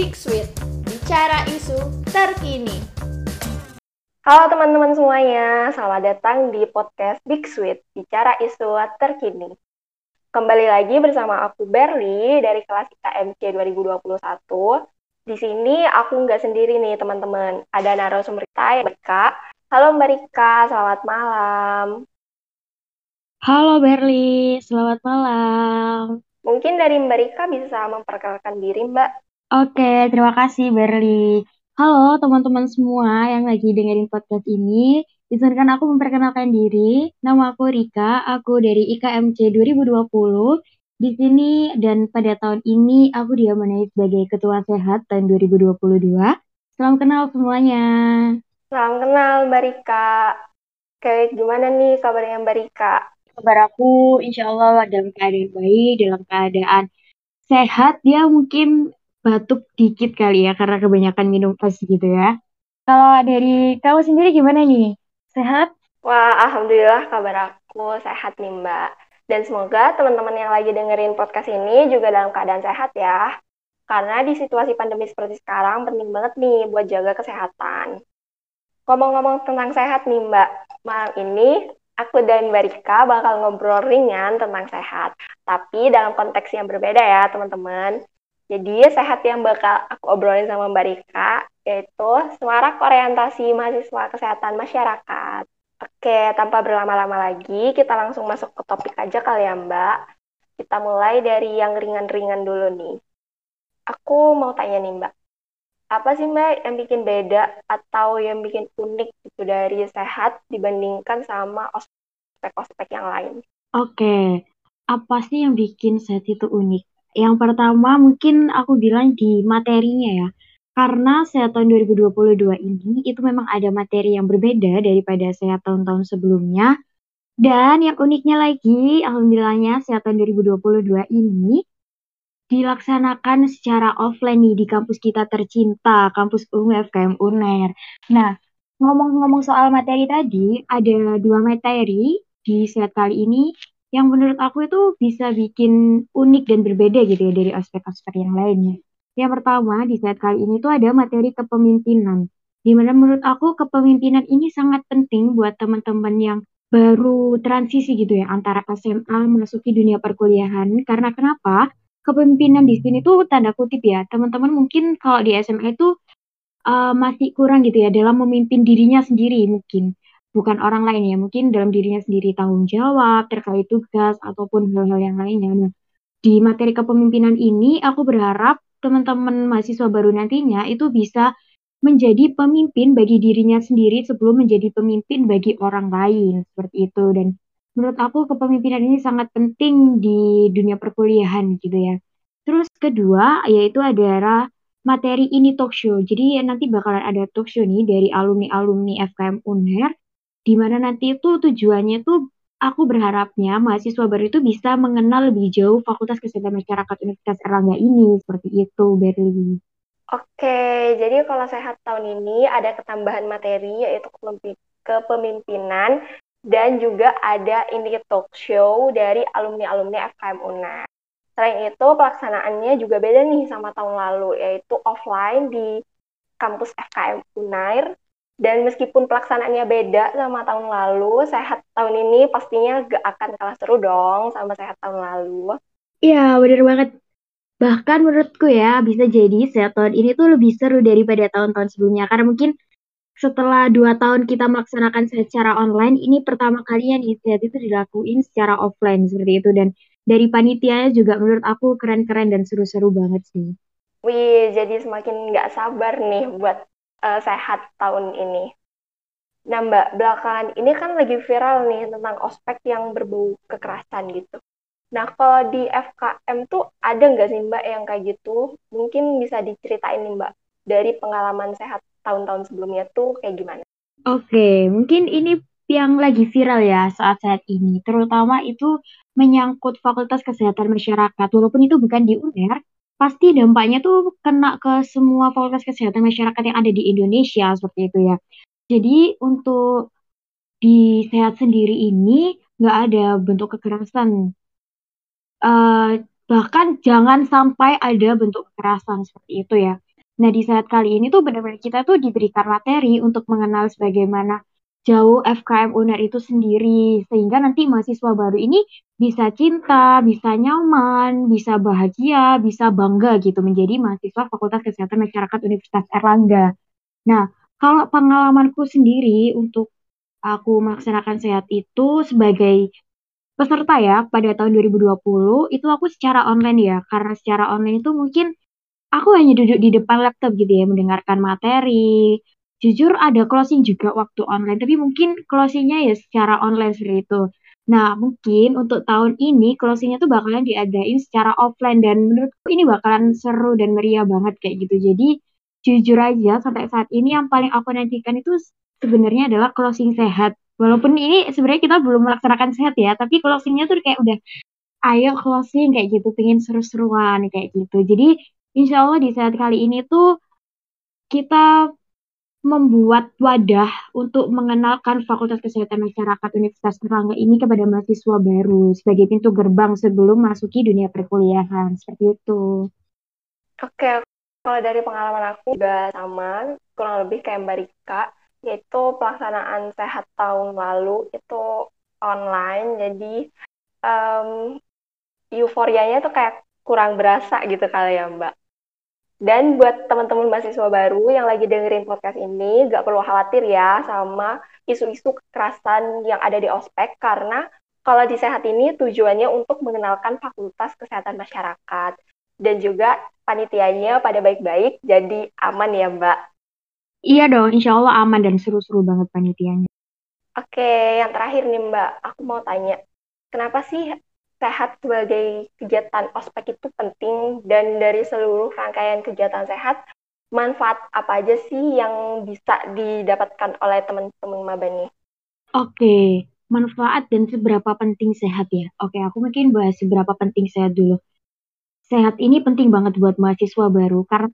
Big Sweet, bicara isu terkini. Halo teman-teman semuanya, selamat datang di podcast Big Sweet, bicara isu terkini. Kembali lagi bersama aku Berli dari kelas IKMC 2021. Di sini aku nggak sendiri nih teman-teman, ada narasumber kita Mbak Rika. Halo Mbak Rika, selamat malam. Halo Berli, selamat malam. Mungkin dari Mbak Rika bisa memperkenalkan diri Mbak. Oke, terima kasih Berli. Halo teman-teman semua yang lagi dengerin podcast ini. Izinkan aku memperkenalkan diri. Nama aku Rika, aku dari IKMC 2020. Di sini dan pada tahun ini aku diamanai sebagai Ketua Sehat tahun 2022. Salam kenal semuanya. Salam kenal Mbak Rika. Oke, gimana nih kabarnya Mbak Rika? kabar aku insya Allah dalam keadaan baik, dalam keadaan sehat. Dia mungkin batuk dikit kali ya karena kebanyakan minum es gitu ya. Kalau dari kamu sendiri gimana nih? Sehat? Wah, Alhamdulillah kabar aku sehat nih Mbak. Dan semoga teman-teman yang lagi dengerin podcast ini juga dalam keadaan sehat ya. Karena di situasi pandemi seperti sekarang penting banget nih buat jaga kesehatan. Ngomong-ngomong tentang sehat nih Mbak, malam ini aku dan Mbak Rika bakal ngobrol ringan tentang sehat. Tapi dalam konteks yang berbeda ya, teman-teman. Jadi, sehat yang bakal aku obrolin sama Mbak Rika, yaitu semarak orientasi mahasiswa kesehatan masyarakat. Oke, tanpa berlama-lama lagi, kita langsung masuk ke topik aja kali ya, Mbak. Kita mulai dari yang ringan-ringan dulu nih. Aku mau tanya nih, Mbak apa sih Mbak yang bikin beda atau yang bikin unik gitu dari sehat dibandingkan sama ospek-ospek yang lain? Oke, apa sih yang bikin sehat itu unik? Yang pertama mungkin aku bilang di materinya ya. Karena sehat tahun 2022 ini itu memang ada materi yang berbeda daripada sehat tahun-tahun sebelumnya. Dan yang uniknya lagi, alhamdulillahnya sehat tahun 2022 ini dilaksanakan secara offline nih di kampus kita tercinta, kampus UNU FKM UNER. Nah, ngomong-ngomong soal materi tadi, ada dua materi di set kali ini yang menurut aku itu bisa bikin unik dan berbeda gitu ya dari aspek-aspek yang lainnya. Yang pertama di set kali ini tuh ada materi kepemimpinan. Di mana menurut aku kepemimpinan ini sangat penting buat teman-teman yang baru transisi gitu ya antara SMA memasuki dunia perkuliahan. Karena kenapa? kepemimpinan di sini tuh tanda kutip ya, teman-teman mungkin kalau di SMA itu uh, masih kurang gitu ya dalam memimpin dirinya sendiri mungkin bukan orang lain ya mungkin dalam dirinya sendiri tanggung jawab terkait tugas ataupun hal-hal yang lainnya. Nah, di materi kepemimpinan ini aku berharap teman-teman mahasiswa baru nantinya itu bisa menjadi pemimpin bagi dirinya sendiri sebelum menjadi pemimpin bagi orang lain seperti itu dan menurut aku kepemimpinan ini sangat penting di dunia perkuliahan gitu ya. Terus kedua yaitu adalah materi ini talk show. Jadi nanti bakalan ada talk show nih dari alumni-alumni FKM UNER di mana nanti itu tujuannya tuh aku berharapnya mahasiswa baru itu bisa mengenal lebih jauh Fakultas Kesehatan Masyarakat Universitas Erlangga ini seperti itu Berli. Oke, jadi kalau sehat tahun ini ada ketambahan materi yaitu kepemimpinan dan juga ada ini talk show dari alumni-alumni FKM UNER. Selain itu, pelaksanaannya juga beda nih sama tahun lalu, yaitu offline di kampus FKM UNAIR. Dan meskipun pelaksanaannya beda sama tahun lalu, sehat tahun ini pastinya gak akan kalah seru dong sama sehat tahun lalu. Iya, bener banget. Bahkan menurutku ya, bisa jadi sehat tahun ini tuh lebih seru daripada tahun-tahun sebelumnya. Karena mungkin setelah dua tahun kita melaksanakan secara online, ini pertama kalinya nih sehat itu dilakuin secara offline seperti itu dan dari panitianya juga menurut aku keren-keren dan seru-seru banget sih. Wih, jadi semakin nggak sabar nih buat uh, sehat tahun ini. Nah Mbak, belakangan ini kan lagi viral nih tentang ospek yang berbau kekerasan gitu. Nah kalau di FKM tuh ada nggak sih Mbak yang kayak gitu? Mungkin bisa diceritain nih Mbak dari pengalaman sehat tahun-tahun sebelumnya tuh kayak gimana? Oke, mungkin ini yang lagi viral ya saat-saat ini, terutama itu menyangkut Fakultas Kesehatan Masyarakat. Walaupun itu bukan di UNER, pasti dampaknya tuh kena ke semua Fakultas Kesehatan Masyarakat yang ada di Indonesia seperti itu ya. Jadi untuk di sehat sendiri ini nggak ada bentuk kekerasan. Uh, bahkan jangan sampai ada bentuk kekerasan seperti itu ya Nah, di saat kali ini tuh benar-benar kita tuh diberikan materi untuk mengenal sebagaimana jauh FKM UNER itu sendiri. Sehingga nanti mahasiswa baru ini bisa cinta, bisa nyaman, bisa bahagia, bisa bangga gitu menjadi mahasiswa Fakultas Kesehatan Masyarakat Universitas Erlangga. Nah, kalau pengalamanku sendiri untuk aku melaksanakan sehat itu sebagai peserta ya pada tahun 2020 itu aku secara online ya karena secara online itu mungkin aku hanya duduk di depan laptop gitu ya mendengarkan materi jujur ada closing juga waktu online tapi mungkin closingnya ya secara online seperti itu. Nah mungkin untuk tahun ini closingnya tuh bakalan diadain secara offline dan menurutku ini bakalan seru dan meriah banget kayak gitu. Jadi jujur aja sampai saat ini yang paling aku nantikan itu sebenarnya adalah closing sehat. Walaupun ini sebenarnya kita belum melaksanakan sehat ya, tapi closingnya tuh kayak udah ayo closing kayak gitu, pengen seru-seruan kayak gitu. Jadi insya Allah di saat kali ini tuh kita membuat wadah untuk mengenalkan Fakultas Kesehatan Masyarakat Universitas Erlangga ini kepada mahasiswa baru sebagai pintu gerbang sebelum masuki dunia perkuliahan. Seperti itu. Oke, kalau dari pengalaman aku juga sama, kurang lebih kayak Mbak Rika yaitu pelaksanaan sehat tahun lalu itu online. Jadi um, euforianya tuh kayak kurang berasa gitu kali ya mbak dan buat teman-teman mahasiswa baru yang lagi dengerin podcast ini gak perlu khawatir ya sama isu-isu kekerasan yang ada di ospek. Karena kalau di sehat ini tujuannya untuk mengenalkan fakultas kesehatan masyarakat. Dan juga panitianya pada baik-baik jadi aman ya mbak. Iya dong, insya Allah aman dan seru-seru banget panitianya. Oke, yang terakhir nih Mbak, aku mau tanya, kenapa sih sehat sebagai kegiatan ospek itu penting dan dari seluruh rangkaian kegiatan sehat, manfaat apa aja sih yang bisa didapatkan oleh teman-teman maba nih? Oke, manfaat dan seberapa penting sehat ya? Oke, aku mungkin bahas seberapa penting sehat dulu. Sehat ini penting banget buat mahasiswa baru karena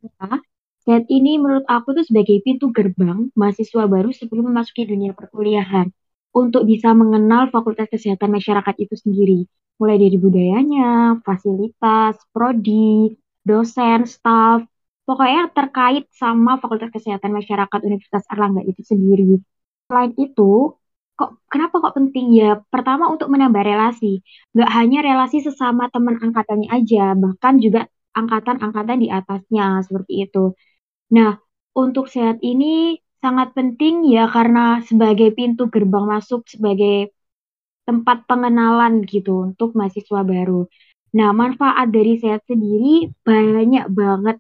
Saat ini menurut aku tuh sebagai pintu gerbang mahasiswa baru sebelum memasuki dunia perkuliahan untuk bisa mengenal Fakultas Kesehatan Masyarakat itu sendiri. Mulai dari budayanya, fasilitas, prodi, dosen, staff, pokoknya terkait sama Fakultas Kesehatan Masyarakat Universitas Erlangga itu sendiri. Selain itu, kok kenapa kok penting ya? Pertama untuk menambah relasi, nggak hanya relasi sesama teman angkatannya aja, bahkan juga angkatan-angkatan di atasnya seperti itu. Nah, untuk sehat ini sangat penting ya karena sebagai pintu gerbang masuk sebagai tempat pengenalan gitu untuk mahasiswa baru. Nah, manfaat dari sehat sendiri banyak banget.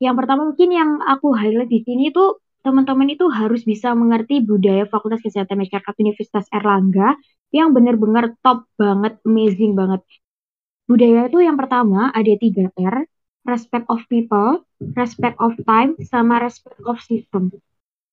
Yang pertama mungkin yang aku highlight di sini tuh teman-teman itu harus bisa mengerti budaya Fakultas Kesehatan Masyarakat Universitas Erlangga yang benar-benar top banget, amazing banget. Budaya itu yang pertama ada tiga R, respect of people, respect of time, sama respect of system.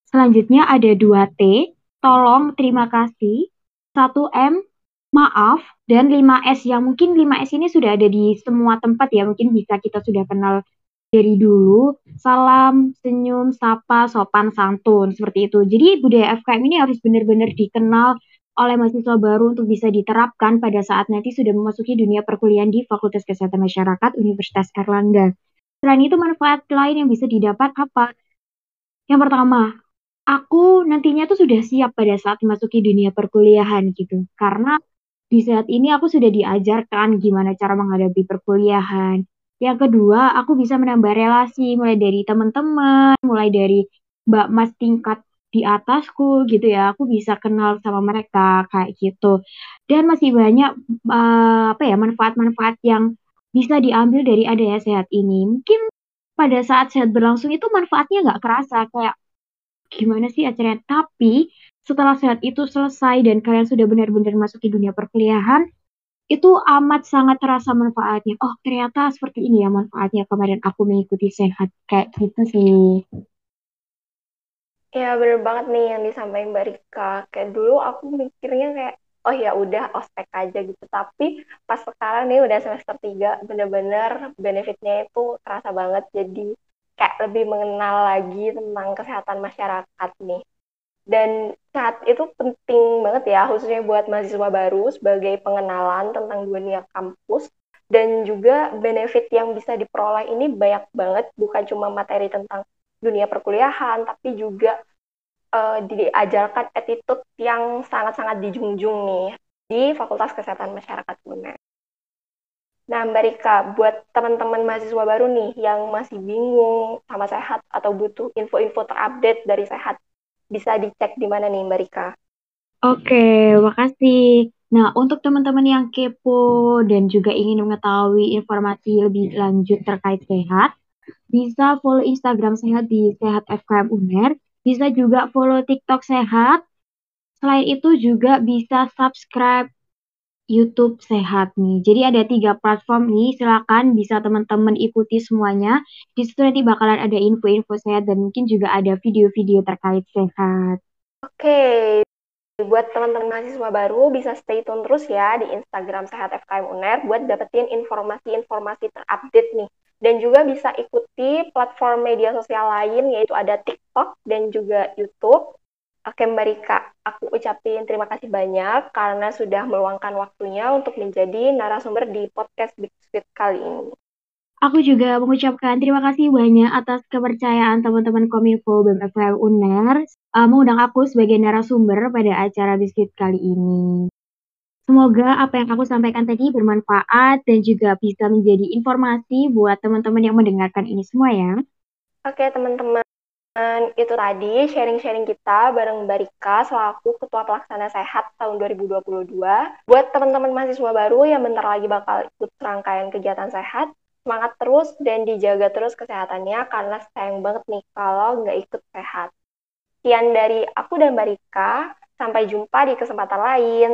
Selanjutnya ada 2T, tolong, terima kasih, 1M, maaf, dan 5S yang mungkin 5S ini sudah ada di semua tempat ya, mungkin bisa kita sudah kenal dari dulu, salam, senyum, sapa, sopan, santun, seperti itu. Jadi budaya FKM ini harus benar-benar dikenal oleh mahasiswa baru untuk bisa diterapkan pada saat nanti sudah memasuki dunia perkuliahan di Fakultas Kesehatan Masyarakat Universitas Erlangga. Selain itu manfaat lain yang bisa didapat apa? Yang pertama, aku nantinya tuh sudah siap pada saat memasuki dunia perkuliahan gitu. Karena di saat ini aku sudah diajarkan gimana cara menghadapi perkuliahan. Yang kedua, aku bisa menambah relasi mulai dari teman-teman, mulai dari mbak mas tingkat di atasku gitu ya aku bisa kenal sama mereka kayak gitu dan masih banyak uh, apa ya manfaat-manfaat yang bisa diambil dari adanya sehat ini mungkin pada saat sehat berlangsung itu manfaatnya nggak kerasa kayak gimana sih acaranya tapi setelah sehat itu selesai dan kalian sudah benar-benar masuk ke dunia perkuliahan itu amat sangat terasa manfaatnya. Oh, ternyata seperti ini ya manfaatnya kemarin aku mengikuti sehat kayak gitu sih. Ya bener banget nih yang disampaikan Mbak Rika. Kayak dulu aku mikirnya kayak oh ya udah ospek aja gitu. Tapi pas sekarang nih udah semester 3 bener-bener benefitnya itu terasa banget. Jadi kayak lebih mengenal lagi tentang kesehatan masyarakat nih. Dan saat itu penting banget ya khususnya buat mahasiswa baru sebagai pengenalan tentang dunia kampus dan juga benefit yang bisa diperoleh ini banyak banget bukan cuma materi tentang dunia perkuliahan, tapi juga uh, diajarkan attitude yang sangat-sangat dijunjung nih di Fakultas Kesehatan Masyarakat UNER. Nah, Mbak Rika, buat teman-teman mahasiswa baru nih yang masih bingung sama sehat atau butuh info-info terupdate dari sehat, bisa dicek di mana nih Mbak Rika? Oke, makasih. Nah, untuk teman-teman yang kepo dan juga ingin mengetahui informasi lebih lanjut terkait sehat, bisa follow Instagram sehat di Sehat FKM UNER, bisa juga follow TikTok sehat. Selain itu juga bisa subscribe YouTube Sehat nih. Jadi ada tiga platform nih, silakan bisa teman-teman ikuti semuanya. Di situ nanti bakalan ada info-info sehat dan mungkin juga ada video-video terkait sehat. Oke, buat teman-teman mahasiswa baru bisa stay tune terus ya di Instagram Sehat FKM UNER buat dapetin informasi-informasi terupdate nih. Dan juga bisa ikuti platform media sosial lain yaitu ada TikTok dan juga YouTube Oke Mbak Rika, aku ucapin terima kasih banyak karena sudah meluangkan waktunya untuk menjadi narasumber di podcast Big Sweet kali ini. Aku juga mengucapkan terima kasih banyak atas kepercayaan teman-teman Kominfo BMFM UNER uh, mengundang aku sebagai narasumber pada acara Biskuit kali ini. Semoga apa yang aku sampaikan tadi bermanfaat dan juga bisa menjadi informasi buat teman-teman yang mendengarkan ini semua ya. Oke teman-teman, dan itu tadi sharing-sharing kita bareng Mbak Rika selaku Ketua Pelaksana Sehat tahun 2022. Buat teman-teman mahasiswa baru yang bentar lagi bakal ikut rangkaian kegiatan sehat, semangat terus dan dijaga terus kesehatannya karena sayang banget nih kalau nggak ikut sehat. Sekian dari aku dan Mbak Rika, sampai jumpa di kesempatan lain.